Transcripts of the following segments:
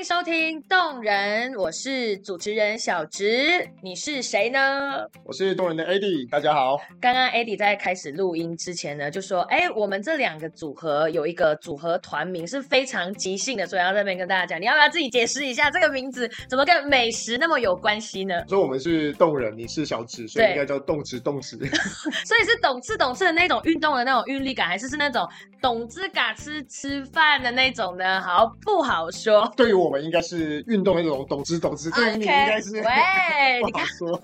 迎收听《动人》，我是主持人小植，你是谁呢？我是动人的 AD，大家好。刚刚 AD 在开始录音之前呢，就说：“哎，我们这两个组合有一个组合团名是非常即兴的，所以要在这边跟大家讲，你要不要自己解释一下这个名字怎么跟美食那么有关系呢？”所以我们是动人，你是小植，所以应该叫动植动植。所以是懂吃懂吃的那种运动的那种韵律感，还是是那种懂吃嘎吃吃饭的那种呢？好，不好说。对于我们应该是运动那种懂之懂之，对于你应该是喂，你看说。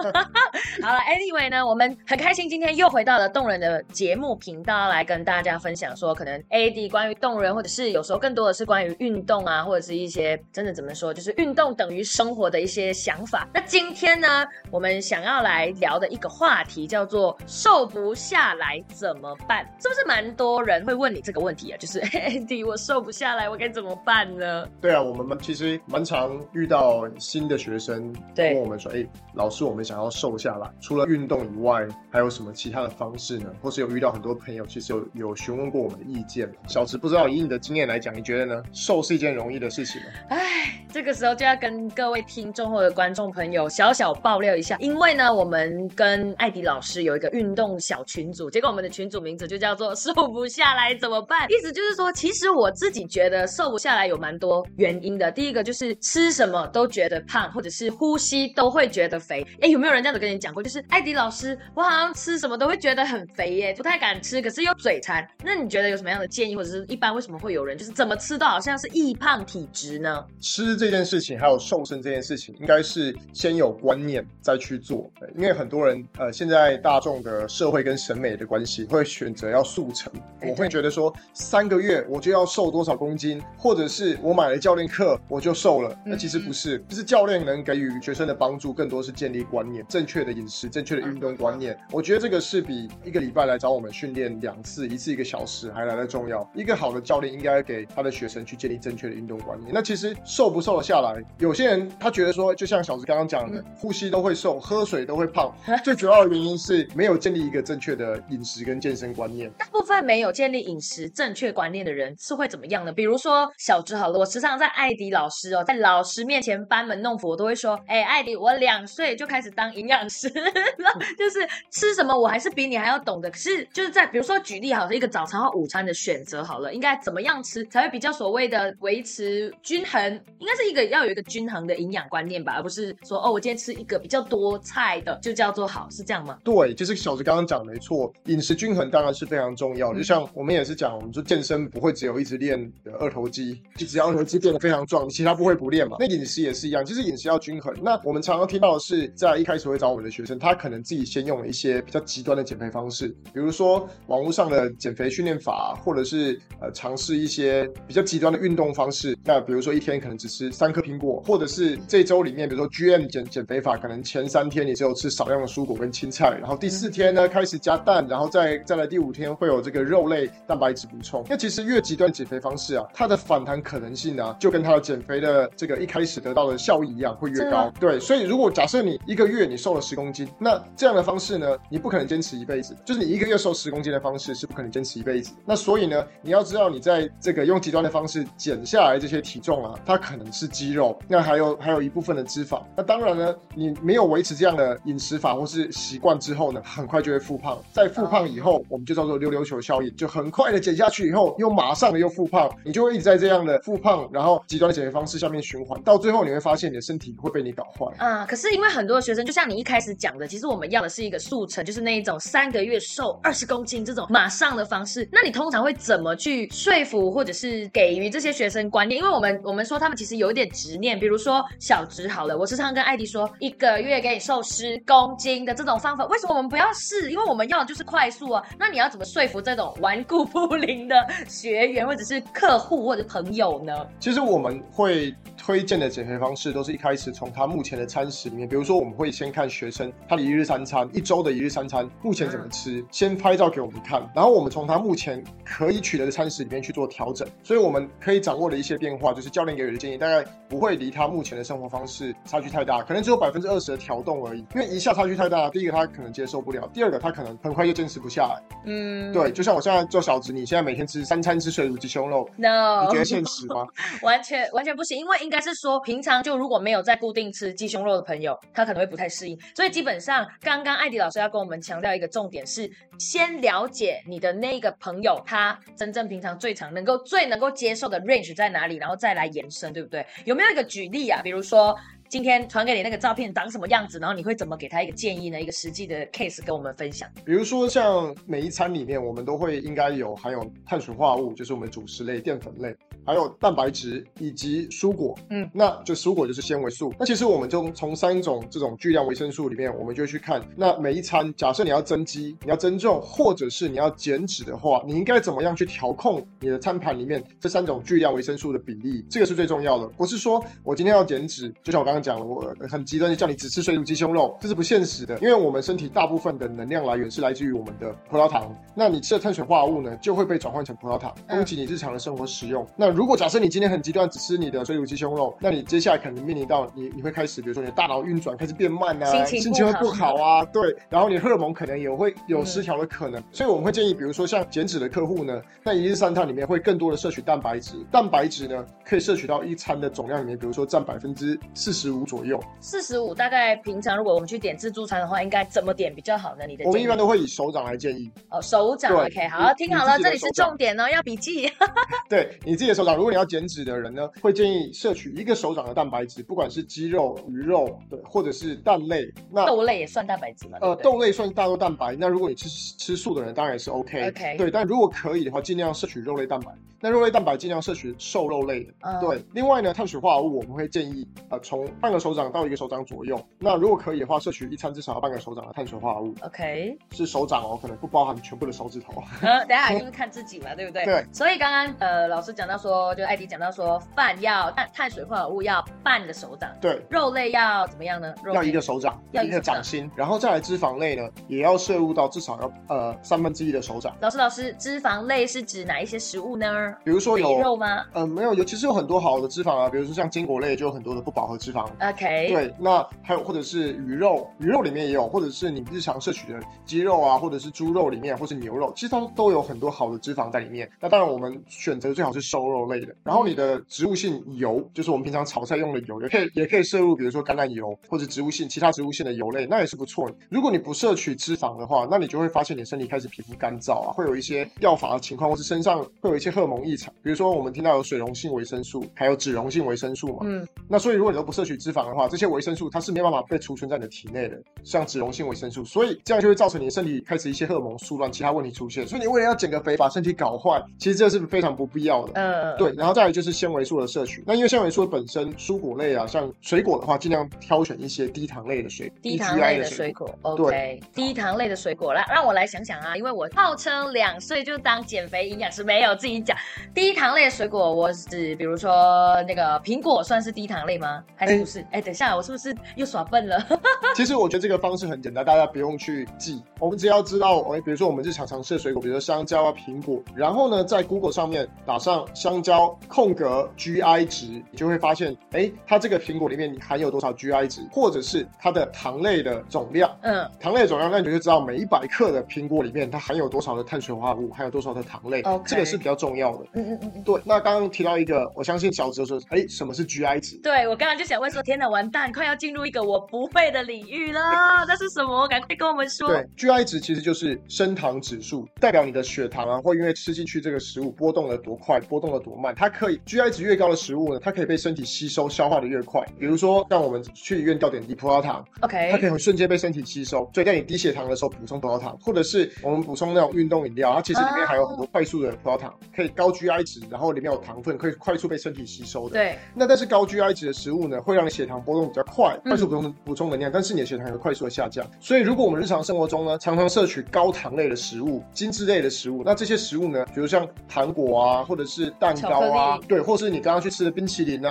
好了，Anyway 呢，我们很开心今天又回到了动人的节目频道来跟大家分享说，可能 AD 关于动人，或者是有时候更多的是关于运动啊，或者是一些真的怎么说，就是运动等于生活的一些想法。那今天呢，我们想要来聊的一个话题叫做瘦不下来怎么办？是不是蛮多人会问你这个问题啊？就是 AD 我瘦不下来，我该怎么办呢？对啊，我们其实蛮常遇到新的学生对问我们说，哎，老师，我们想要瘦下来，除了运动以外，还有什么其他的方式呢？或是有遇到很多朋友，其实有有询问过我们的意见。小池不知道以你的经验来讲，你觉得呢？瘦是一件容易的事情吗？唉，这个时候就要跟各位听众或者观众朋友小小爆料一下，因为呢，我们跟艾迪老师有一个运动小群组，结果我们的群组名字就叫做“瘦不下来怎么办”，意思就是说，其实我自己觉得瘦不下来有蛮多原因的。第一个就是吃什么都觉得胖，或者是呼吸都会觉得肥。哎，有没有人这样子跟你讲过？就是艾迪老师，我好像吃什么都会觉得很肥耶，不太敢吃，可是又嘴馋。那你觉得有什么样的建议，或者是一般为什么会有人就是怎么吃都好像是易胖体质呢？吃这件事情，还有瘦身这件事情，应该是先有观念再去做。因为很多人，呃，现在大众的社会跟审美的关系，会选择要速成。哎我会觉得说，三个月我就要瘦多少公斤，或者是我买了教练课我就瘦了。那其实不是，就是教练能给予学生的帮助，更多是建立观念，正确的饮食，正确的运动观念。我觉得这个是比一个礼拜来找我们训练两次，一次一个小时还来的重要。一个好的教练应该给他的学生去建立正确的运动观念。那其实瘦不瘦得下来，有些人他觉得说，就像小子刚刚讲的，呼吸都会瘦，喝水都会胖，最主要的原因是没有建立一个正确的饮食跟健身观念。大部分没有建立饮食正确观念的人是会怎么样呢？比如说小智好了，我时常在艾迪老师哦，在老师面前班门弄斧，我都会说，哎、艾迪，我两岁就开始当营养师 了，就是吃什么我还是比你还要懂的。可是就是在比如说举例好了，一个早餐或午餐的选择好了，应该怎么样吃才会比较所谓的维持均衡？应该是一个要有一个均衡的营养观念吧，而不是说哦，我今天吃一个比较多菜的就叫做好，是这样吗？对，就是小子刚刚讲没错，饮食均衡当然是非常重要的。就像我们也是讲，我们说健身不会只有一直练呃二头肌，就只要二头肌变得非常壮，其他部位不练嘛。那饮食也是一样，就是饮食要均衡。那我们常常听到的是，在一开始会找我们的学生，他可能自己先用了一些比较极端的减肥方式，比如说网络上的减肥训练法，或者是呃尝试一些比较极端的运动方式。那比如说一天可能只吃三颗苹果，或者是这周里面，比如说 GM 减减肥法，可能前三天你只有吃少量的蔬果跟青菜，然后第四天呢开始加蛋，然后再再来第五天会有这个肉类蛋白质补充。那其实越极端减肥方式啊，它的反弹可能性啊，就跟它的减肥的这个一开始得到的效益一样，会越。高对，所以如果假设你一个月你瘦了十公斤，那这样的方式呢，你不可能坚持一辈子。就是你一个月瘦十公斤的方式是不可能坚持一辈子。那所以呢，你要知道你在这个用极端的方式减下来这些体重啊，它可能是肌肉，那还有还有一部分的脂肪。那当然呢，你没有维持这样的饮食法或是习惯之后呢，很快就会复胖。在复胖以后，我们就叫做溜溜球效应，就很快的减下去以后，又马上的又复胖，你就会一直在这样的复胖，然后极端的减肥方式下面循环，到最后你会发现你的身体会被你搞坏。啊、可是因为很多学生，就像你一开始讲的，其实我们要的是一个速成，就是那一种三个月瘦二十公斤这种马上的方式。那你通常会怎么去说服或者是给予这些学生观念？因为我们我们说他们其实有一点执念，比如说小植好了，我时常跟艾迪说，一个月给你瘦十公斤的这种方法，为什么我们不要试？因为我们要的就是快速啊。那你要怎么说服这种顽固不灵的学员或者是客户或者朋友呢？其实我们会会推荐的减肥方式，都是一开始从他目前的餐食里面，比如说我们会先看学生他的一日三餐，一周的一日三餐目前怎么吃，先拍照给我们看，然后我们从他目前可以取得的餐食里面去做调整，所以我们可以掌握的一些变化，就是教练给予的建议，大概不会离他目前的生活方式差距太大，可能只有百分之二十的调动而已，因为一下差距太大，第一个他可能接受不了，第二个他可能很快就坚持不下来。嗯，对，就像我现在做小子，你现在每天吃三餐吃水煮鸡胸肉，，no，你觉得现实吗？完全完全不行，因为应该该是说平常就如果没有在固定吃鸡胸肉的朋友，他可能会不太适应。所以基本上，刚刚艾迪老师要跟我们强调一个重点是，先了解你的那个朋友他真正平常最常能够最能够接受的 range 在哪里，然后再来延伸，对不对？有没有一个举例啊？比如说。今天传给你那个照片长什么样子，然后你会怎么给他一个建议呢？一个实际的 case 跟我们分享。比如说，像每一餐里面，我们都会应该有含有碳水化合物，就是我们主食类、淀粉类，还有蛋白质以及蔬果。嗯，那就蔬果就是纤维素。那其实我们就从三种这种巨量维生素里面，我们就去看，那每一餐，假设你要增肌、你要增重，或者是你要减脂的话，你应该怎么样去调控你的餐盘里面这三种巨量维生素的比例？这个是最重要的。不是说我今天要减脂，就像我刚刚讲了，我很极端，就叫你只吃水煮鸡胸肉，这是不现实的。因为我们身体大部分的能量来源是来自于我们的葡萄糖，那你吃的碳水化合物呢，就会被转换成葡萄糖，供给你日常的生活使用。那如果假设你今天很极端，只吃你的水煮鸡胸肉，那你接下来可能面临到你你会开始，比如说你的大脑运转开始变慢啊，心情会不好啊，对，然后你荷尔蒙可能也会有失调的可能。所以我们会建议，比如说像减脂的客户呢，那一日三餐里面会更多的摄取蛋白质，蛋白质呢可以摄取到一餐的总量里面，比如说占百分之四十五左右。四十五，大概平常如果我们去点自助餐的话，应该怎么点比较好呢？你的我们一般都会以手掌来建议。哦，手掌，OK，好，听好了，这里是重点哦，要笔记。对你自己的手掌，如果你要减脂的人呢，会建议摄取一个手掌的蛋白质，不管是鸡肉、鱼肉，对，或者是蛋类。那豆类也算蛋白质吗？呃，豆类算大豆蛋白。那如果你吃吃素的人，当然也是 OK。OK，对，但如果可以的话，尽量摄取肉类蛋白。那肉类蛋白尽量摄取瘦肉类的。对，另外呢，碳水化合物我们会建议，呃，从半个手掌到一个。手掌左右，那如果可以的话，摄取一餐至少要半个手掌的碳水化合物。OK，是手掌哦，可能不包含全部的手指头。呃，等下就是看自己嘛，对不对？对。所以刚刚呃，老师讲到说，就艾迪讲到说，饭要碳碳水化合物要半个手掌。对。肉类要怎么样呢？肉要一个手掌，要一个掌心。然后再来脂肪类呢，也要摄入到至少要呃三分之一的手掌。老师，老师，脂肪类是指哪一些食物呢？比如说有肉吗？呃，没有，有其实有很多好的脂肪啊，比如说像坚果类就有很多的不饱和脂肪。OK。对，那还有。或者是鱼肉，鱼肉里面也有，或者是你日常摄取的鸡肉啊，或者是猪肉里面，或是牛肉，其实它都有很多好的脂肪在里面。那当然，我们选择最好是瘦肉类的。然后你的植物性油，就是我们平常炒菜用的油，也可以也可以摄入，比如说橄榄油或者植物性其他植物性的油类，那也是不错。如果你不摄取脂肪的话，那你就会发现你身体开始皮肤干燥啊，会有一些掉发的情况，或是身上会有一些荷尔蒙异常。比如说我们听到有水溶性维生素，还有脂溶性维生素嘛。嗯。那所以如果你都不摄取脂肪的话，这些维生素它是没办法被储存在你的。体内的像脂溶性维生素，所以这样就会造成你的身体开始一些荷尔蒙紊乱，其他问题出现。所以你为了要减个肥，把身体搞坏，其实这是非常不必要的。嗯，对。然后再来就是纤维素的摄取。那因为纤维素本身蔬果类啊，像水果的话，尽量挑选一些低糖类的水，低糖类的水果。OK，低糖类的水果。来，让我来想想啊，因为我号称两岁就当减肥营养师，没有自己讲低糖类的水果，我指比如说那个苹果算是低糖类吗？还是不是？哎，等一下，我是不是又耍笨了？其实我觉得这个方式很简单，大家不用去记，我们只要知道，哎，比如说我们日常常吃的水果，比如说香蕉啊、苹果，然后呢，在 Google 上面打上香蕉空格 GI 值，你就会发现，哎，它这个苹果里面含有多少 GI 值，或者是它的糖类的总量，嗯，糖类的总量，那你就知道每一百克的苹果里面它含有多少的碳水化合物，含有多少的糖类，这个是比较重要的。嗯嗯嗯，对。那刚刚提到一个，我相信小哲说，哎，什么是 GI 值？对我刚刚就想问说，天哪，完蛋，快要进入一个我不会的领。域了，那是什么？赶快跟我们说。对，GI 值其实就是升糖指数，代表你的血糖啊，会因为吃进去这个食物波动的多快，波动的多慢。它可以 GI 值越高的食物呢，它可以被身体吸收消化的越快。比如说，像我们去医院吊点滴葡萄糖，OK，它可以很瞬间被身体吸收。所以在你低血糖的时候补充葡萄糖，或者是我们补充那种运动饮料，它其实里面还有很多快速的葡萄糖，可以高 GI 值，然后里面有糖分，可以快速被身体吸收的。对。那但是高 GI 值的食物呢，会让你血糖波动比较快，快速补充补充能量，但是你的血糖会快速的。下降，所以如果我们日常生活中呢，常常摄取高糖类的食物、精致类的食物，那这些食物呢，比如像糖果啊，或者是蛋糕啊，对，或是你刚刚去吃的冰淇淋啊，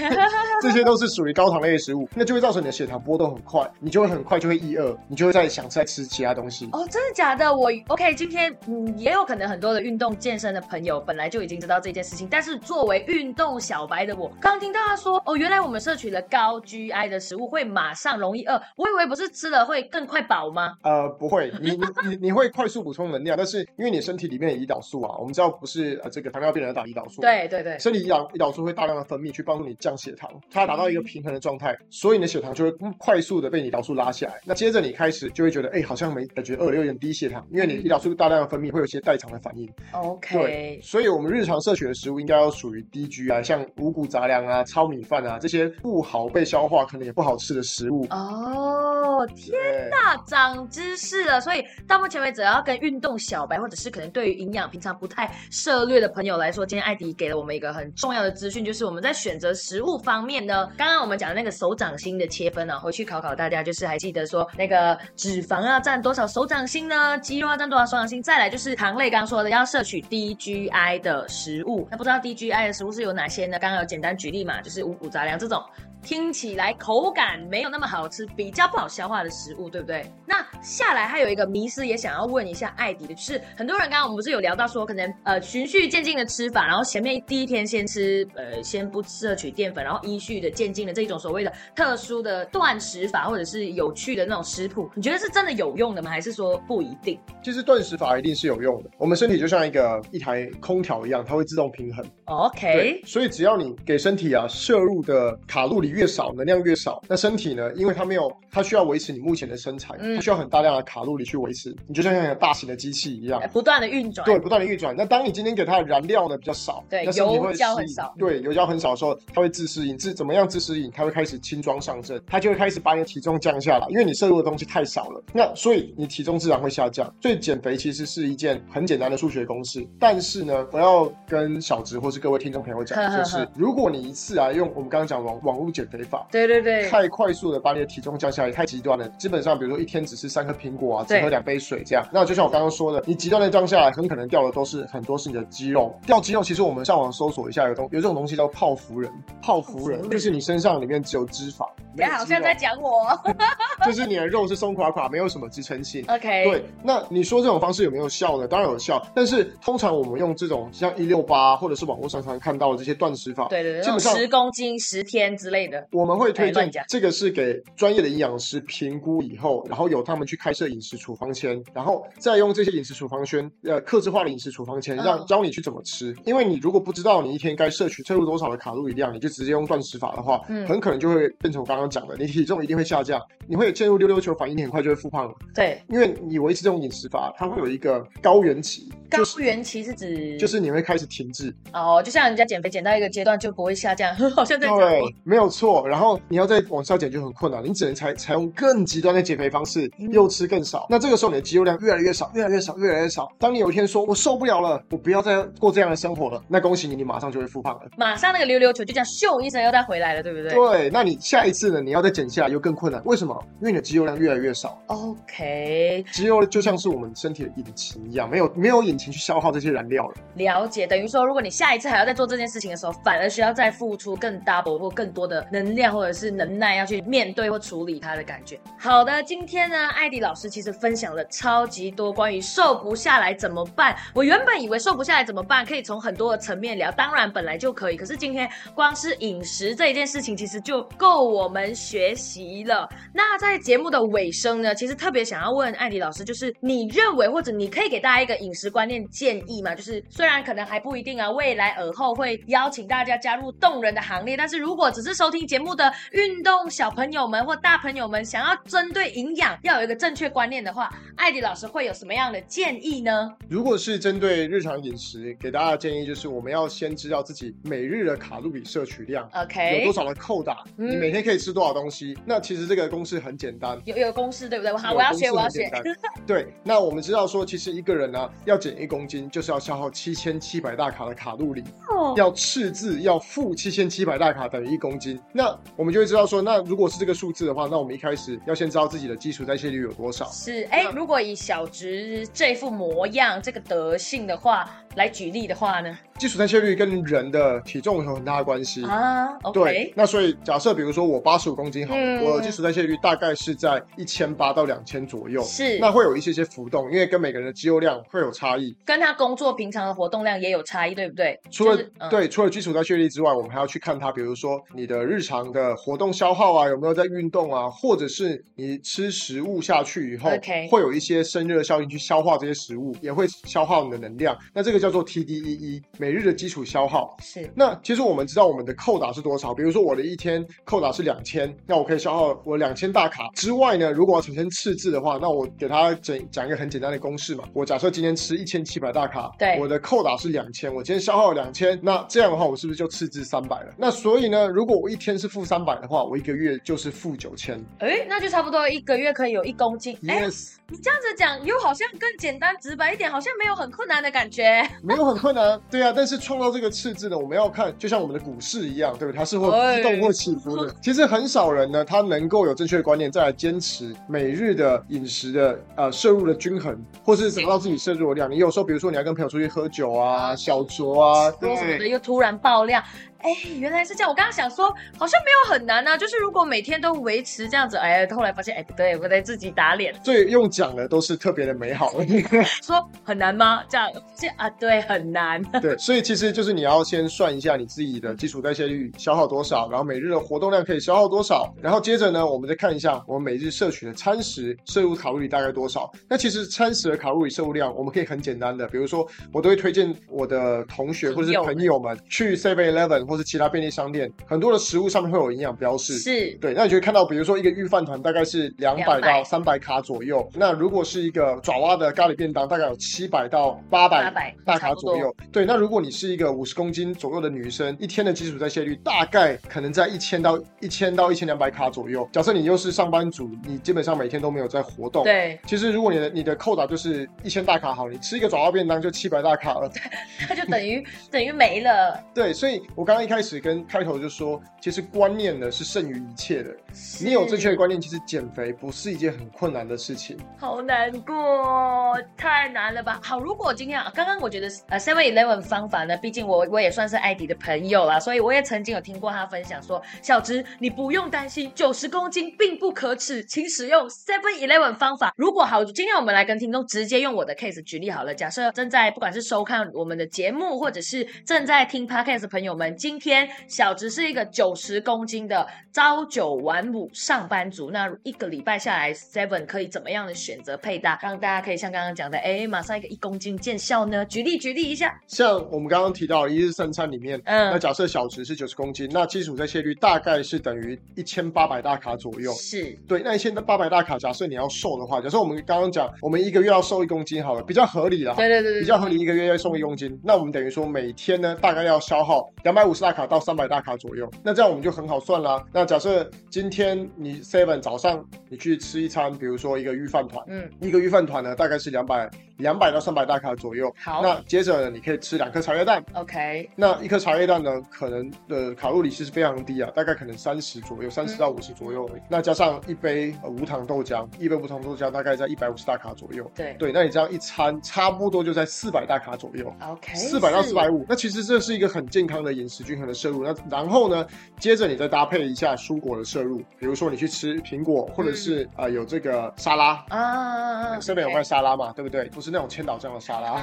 这些都是属于高糖类的食物，那就会造成你的血糖波动很快，你就会很快就会易饿，你就会再想再吃其他东西。哦，真的假的？我 OK，今天嗯，也有可能很多的运动健身的朋友本来就已经知道这件事情，但是作为运动小白的我，刚听到他说，哦，原来我们摄取了高 GI 的食物会马上容易饿，我以为不。是吃了会更快饱吗？呃，不会，你你你你会快速补充能量，但是因为你身体里面的胰岛素啊，我们知道不是呃这个糖尿病人的大胰岛素。，对对对，身体胰岛胰岛素会大量的分泌去帮助你降血糖，它达到一个平衡的状态，所以你的血糖就会快速的被胰岛素拉下来。那接着你开始就会觉得，哎，好像没感觉饿了，有点低血糖，因为你胰岛素大量的分泌会有一些代偿的反应。OK，，所以我们日常摄取的食物应该要属于低 GI，，像五谷杂粮啊、糙米饭啊这些不好被消化，可能也不好吃的食物。哦，天对呐，长知识了！所以到目前为止，要跟运动小白，或者是可能对于营养平常不太涉略的朋友来说，今天艾迪给了我们一个很重要的资讯，就是我们在选择食物方面呢，刚刚我们讲的那个手掌心的切分呢、回去考考大家，就是还记得说那个脂肪要占多少手掌心呢？肌肉要占多少手掌心？再来就是糖类，刚刚说的要摄取低 GI 的食物。那不知道低 GI 的食物是有哪些呢？刚刚有简单举例嘛，就是五谷杂粮这种。听起来口感没有那么好吃，比较不好消化的食物，对不对？那下来还有一个迷思，也想要问一下艾迪的，就是很多人刚刚我们不是有聊到说，可能呃循序渐进的吃法，然后前面第一天先吃呃先不摄取淀粉，然后依序的渐进的这种所谓的特殊的断食法，或者是有趣的那种食谱，你觉得是真的有用的吗？还是说不一定其实断食法一定是有用的。我们身体就像一个一台空调一样，它会自动平衡。？OK，所以只要你给身体啊摄入的卡路里越少，能量越少，那身体呢，因为它没有，它需要维持你目前的身材，嗯它需要很大量的卡路里去维持。你就像一个大型的机器一样哎。不断的运转，对，不断的运转。那当你今天给它的燃料呢比较少，对油胶适应很少对，油胶很少的时候，它会自适应。自怎么样自适应？它会开始轻装上阵，它就会开始把你的体重降下来，因为你摄入的东西太少了。那所以你体重自然会下降。所以减肥其实是一件很简单的数学公式。但是呢，我要跟小植或是各位听众朋友讲，呵呵呵就是如果你一次啊用我们刚刚讲网网络减肥法。对对对，太快速的把你的体重降下来，太极端了。基本上，比如说一天只吃三颗苹果啊，只喝两杯水这样。那就像我刚刚说的，你极端的降下来，很可能掉的都是很多是你的肌肉。掉肌肉，其实我们上网搜索一下，有东有这种东西叫泡芙人。泡芙人泡芙人就是你身上里面只有脂肪，没有肌肉。大家好像在讲我。就是你的肉是松垮垮，没有什么支撑性。，OK，对，那你说这种方式有没有效呢？当然有效，但是通常我们用这种像一六八或者是网络上常看到的这些断食法，对对对，基本上十公斤十天之类的，我们会推荐这个是给专业的营养师评估以后，然后由他们去开设饮食处方签，然后再用这些饮食处方签，呃，克制化的饮食处方签，让嗯。教你去怎么吃。因为你如果不知道你一天该摄取摄入多少的卡路里量，你就直接用断食法的话，嗯。很可能就会变成我刚刚讲的，你体重一定会下降，你会进入溜溜球反应，你很快就会复胖了。对，因为你维持这种饮食法，它会有一个高原期，高原期是指就是你会开始停滞，哦，就像人家减肥减到一个阶段就不会下降，好像在对，没有错。然后你要再往下减就很困难，你只能采采用更极端的减肥方式，嗯又吃更少。那这个时候你的肌肉量越来越少，越来越少，越来越少。当你有一天说我受不了了，我不要再过这样的生活了，那恭喜你，你马上就会复胖了。马上那个溜溜球就这样咻一声又再回来了，对不对对，那你下一次呢？你要再减下来又更困难，为什么？因为你的肌肉量越来越少。？OK，肌肉就像是我们身体的引擎一样，没有没有引擎去消耗这些燃料了。了解。等于说，如果你下一次还要再做这件事情的时候，反而需要再付出更 double 或更多的能量或者是能耐，要去面对或处理它的感觉。好的，今天呢，艾迪老师其实分享了超级多关于瘦不下来怎么办。我原本以为瘦不下来怎么办，可以从很多的层面聊，当然本来就可以。可是今天光是饮食这一件事情，其实就够我们学习了。那在节目的尾声呢，其实特别想要问艾迪老师，就是你认为或者你可以给大家一个饮食观念建议吗？就是虽然可能还不一定啊，未来尔后会邀请大家加入动人的行列，但是如果只是收听节目的运动小朋友们或大朋友们，想要针对营养要有一个正确观念的话，艾迪老师会有什么样的建议呢？如果是针对日常饮食，给大家的建议就是，我们要先知道自己每日的卡路里摄取量。OK，有多少的扣打？嗯你每天可以吃多少东西？那其实这个公式很简单。有有公式对不对？好，我要写，我要学。很简单。对，那我们知道说，其实一个人呢、要减一公斤，就是要消耗七千七百大卡的卡路里。哦要赤字要负七千七百大卡等于一公斤。那我们就会知道说，那如果是这个数字的话，那我们一开始要先知道自己的基础代谢率有多少。是，哎，如果以小植这副模样、这个德性的话来举例的话呢？基础代谢率跟人的体重有很大的关系。啊对那所以假设比如说我八十五公斤好我的基础代谢率大概是在一千八到两千左右，是，那会有一些些浮动，因为跟每个人的肌肉量会有差异。跟他工作平常的活动量也有差异，对不对？除了、就是嗯对，除了基础代谢率之外，我们还要去看他，比如说你的日常的活动消耗啊，有没有在运动啊，或者是你吃食物下去以后会有一些生热效应去消化这些食物，也会消耗你的能量。那这个叫做 TDEE，每每日的基础消耗。是那其实我们知道我们的扣打是多少，比如说我的一天扣打是两千，那我可以消耗我两千大卡之外呢，如果要产生赤字的话，那我给他讲讲一个很简单的公式嘛。我假设今天吃一千七百大卡，对我的扣打是两千，我今天消耗两千，那这样的话我是不是就赤字三百了？那所以呢，如果我一天是负三百的话，我一个月就是负九千。哎，那就差不多一个月可以有一公斤。哎，Yes，你这样子讲，又好像更简单直白一点，好像没有很困难的感觉。没有很困难，对啊。但是创造这个赤字呢，我们要看，就像我们的股市一样，对不对？它是会哎波动或起伏的。其实很少人呢，他能够有正确的观念，再来坚持每日的饮食的呃摄入的均衡，或是达到自己摄入的量。你有时候，比如说你要跟朋友出去喝酒啊、小酌啊，对什么的对。又突然爆量，哎，原来是这样。我刚刚想说，好像没有很难啊，就是如果每天都维持这样子，哎，后来发现，哎，不对，我在自己打脸，所以用讲的都是特别的美好，说很难吗？这样，这啊，对，很难。对，所以其实就是你要先算一下你自己的基础代谢率消耗多少，然后每日的活动量可以消耗多少，然后接着呢，我们再看一下我们每日摄取的餐食摄入卡路里大概多少。那其实餐食的卡路里摄入量，我们可以很简单的，比如说我都会推荐我的同学或者是朋友们朋友们去 Seven Eleven 或是其他便利商店，很多的食物上面会有营养标示。是，对，那你就会看到，比如说一个御饭团大概是两百200到三百卡左右，那如果是一个爪哇的咖喱便当，大概有七百到八百800大卡左右。对，那如果你是一个五十公斤左右的女生，一天的基础代谢率大概可能在一千到一千到一千两百卡左右。假设你又是上班族，你基本上每天都没有在活动。。对，其实，如果你的你的扣打就是一千大卡好，你吃一个爪哇便当就七百大卡了。它就等于等于没了。对，所以我刚刚一开始跟开头就说，其实观念呢是胜于一切的。你有正确的观念，其实减肥不是一件很困难的事情。好难过，太难了吧？好，如果今天啊，刚刚我觉得呃 Seven Eleven 方法呢，毕竟我我也算是艾迪的朋友啦，所以我也曾经有听过他分享说，小植你不用担心，九十公斤并不可耻，请使用 Seven Eleven 方法。如果好，今天我们来跟听众直接用我的 case 举例好了。假设正在不管是收看我们的节目，或者是正在听 podcast 的朋友们，今天小植是一个九十公斤的朝九晚五上班族，那一个礼拜下来，Seven 可以怎么样的选择配搭，让大家可以像刚刚讲的，哎，马上一个一公斤见效呢？举例举例一下，像我们刚刚提到一日三餐里面，嗯那假设小值是九十公斤，那基础代谢率大概是等于一千八百大卡左右。是对，那一千八百大卡，假设你要瘦的话，假设我们刚刚讲，我们一个月要瘦一公斤好了，比较合理了。对对对对，比较合理，一个月要瘦一公斤，那我们等于说每天呢，大概要消耗两百五十大卡到三百大卡左右。那这样我们就很好算啦。那假设今天你 seven 早上你去吃一餐，比如说一个御饭团，嗯，一个御饭团呢大概是两百两百到三百大卡左右。好那接着呢，你可以吃两颗茶叶蛋。，OK，那一颗茶叶蛋呢，可能的卡路里其实非常低啊，大概可能三十左右，三十到五十左右。那加上一杯、呃、无糖豆浆，一杯无糖豆浆大概在一百五十大卡左右。对对，那你这样一餐差不多就在四百大卡左右。，OK，四百到四百五，那其实这是一个很健康的饮食均衡的摄入。那然后呢，接着你再搭配一下蔬果的摄入，比如说你去吃苹果，或者是啊、呃有这个沙拉。啊，这边有卖沙拉嘛，对不对？不是那种千岛酱的沙拉，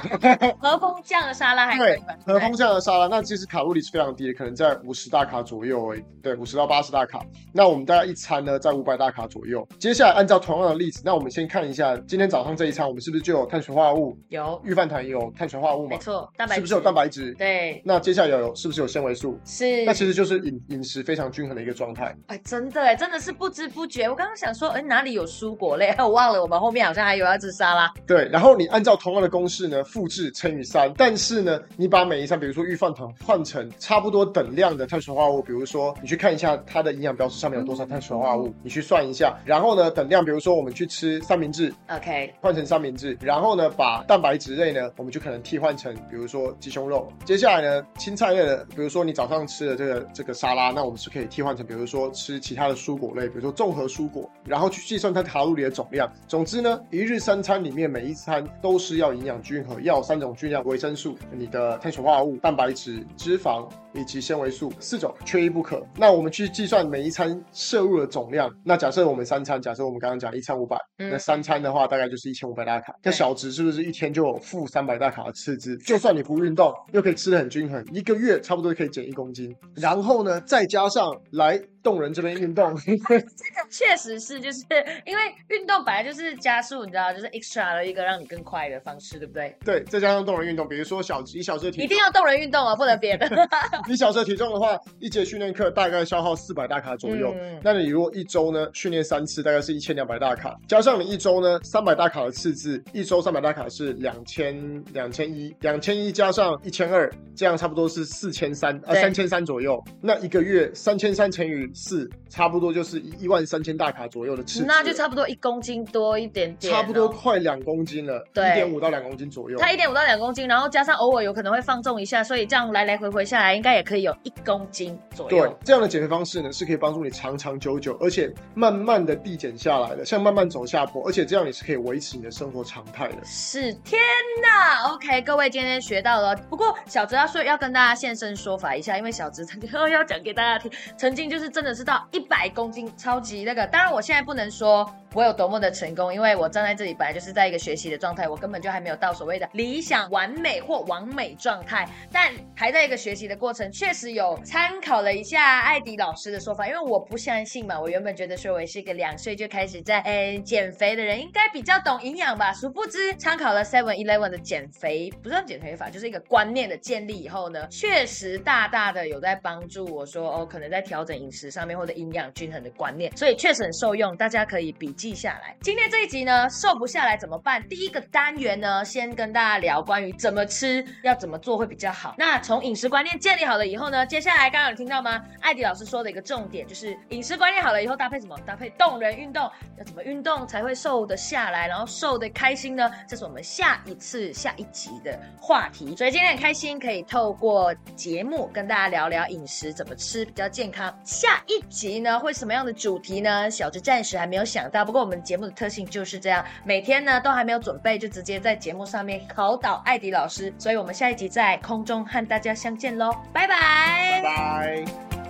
和风酱的沙拉还可以吧？和风酱的沙拉，那其实卡路里是非常低的，可能在五十大卡左右而已。对，五十到八十大卡。那我们大概一餐呢，在五百大卡左右。接下来按照同样的例子，那我们先看一下今天早上这一餐，我们是不是就有碳水化合物？有，预饭团也有碳水化合物嘛没？错，蛋白是不是有蛋白？白质？对，那接下来有是不是有纤维素？是。那其实就是饮饮食非常均衡的一个状态。哎，真的哎，真的是不知不觉。我刚刚想说，哎，哪里有蔬果类？我忘了，我们后面好像还有要吃沙拉。对，然后你按照同样的公式呢，复制乘以三，但是呢，你把每一餐，比如说御饭团换成差不多等量的碳水化合物，比如说你去看一下它的营养标识上面有多少碳水化合物，你去算一下，然后呢，等量，比如说我们去吃三明治，OK，换成三明治，然后呢，把蛋白质类呢，我们就可能替换成，比如说鸡胸肉。接下来呢，青菜类的，比如说你早上吃的这个这个沙拉，那我们是可以替换成，比如说吃其他的蔬果类，比如说综合蔬果，然后去计算它卡路里的总量。总之呢，一日三餐里面每一餐都是要营养均衡，要三种均量维生素，你的碳水化合物、蛋白质、脂肪以及纤维素四种缺一不可。那我们去计算每一餐摄入的总量。那假设我们三餐，假设我们刚刚讲一餐五百、嗯那三餐的话大概就是一千五百大卡。那小值是不是一天就有负三百大卡的赤字？就算你不运动，又可以吃的很均衡，一个月差不多可以减一公斤。然后呢，再加上来动人这边运动。这个确实是，就是因为运动本来就是加速，你知道，就是 extra 的一个让你更快的方式，对不对？对，再加上动人运动，比如说小以小时的体一定要动人运动啊，不能别的。你小时的体重的话，一节训练课大概消耗四百大卡左右。嗯那你如果一周呢训练三次，大概是一千两百大卡，加上你一周呢三百大卡的次字，一周三百大卡是两千两千一，两千一加上一千二，这样差不多是四千三呃对三千三左右。那一个月三千三乘以四，差不多就是一万三千大卡左右的次字，那就差不多一公斤多一点点哦、差不多快两公斤了，对一点五到两公斤左右。它一点五到两公斤，然后加上偶尔有可能会放纵一下，所以这样来来回回下来，应该也可以有一公斤左右对。，这样的减肥方式呢，是可以帮助你长长久久，而且慢慢的递减下来的，像慢慢走下坡，而且这样你是可以维持你的生活常态的。是天哪！OK，各位今天学到了。不过小泽要说要跟大家现身说法一下，因为小泽曾经要讲给大家听，曾经就是真真的是到一百公斤，超级那个。当然我现在不能说我有多么的成功，因为我站在这里本来就是在一个学习的状态，我根本就还没有到所谓的理想、完美或完美状态，但还在一个学习的过程。确实有参考了一下艾迪老师的说法，因为我不相信嘛，我原本觉得说我是一个两岁就开始在诶减肥的人，应该比较懂营养吧，殊不知参考了 Seven Eleven 的减肥，不是减肥法，就是一个观念的建立以后呢，确实大大的有在帮助我说哦，可能在调整饮食上面或者营养均衡的观念，所以确实很受用，大家可以笔记下来。今天这一集呢，瘦不下来怎么办？第一个单元呢，先跟大家聊关于怎么吃，要怎么做会比较好。那从饮食观念建立好了以后呢，接下来刚刚有听到吗？艾迪老师说的一个重点就是饮食观念好了以后搭配什么？搭配动人运动，要怎么运动才会瘦得下来，然后瘦得开心呢？这是我们下一次下一集的话题。所以今天很开心可以透过节目跟大家聊聊饮食怎么吃比较健康。下一集呢会什么样的主题呢？小智暂时还没有想到，不过我们节目的特性就是这样，每天呢都还没有准备，就直接在节目上面考倒艾迪老师。所以我们下一集在空中和大家相见喽，拜拜拜拜。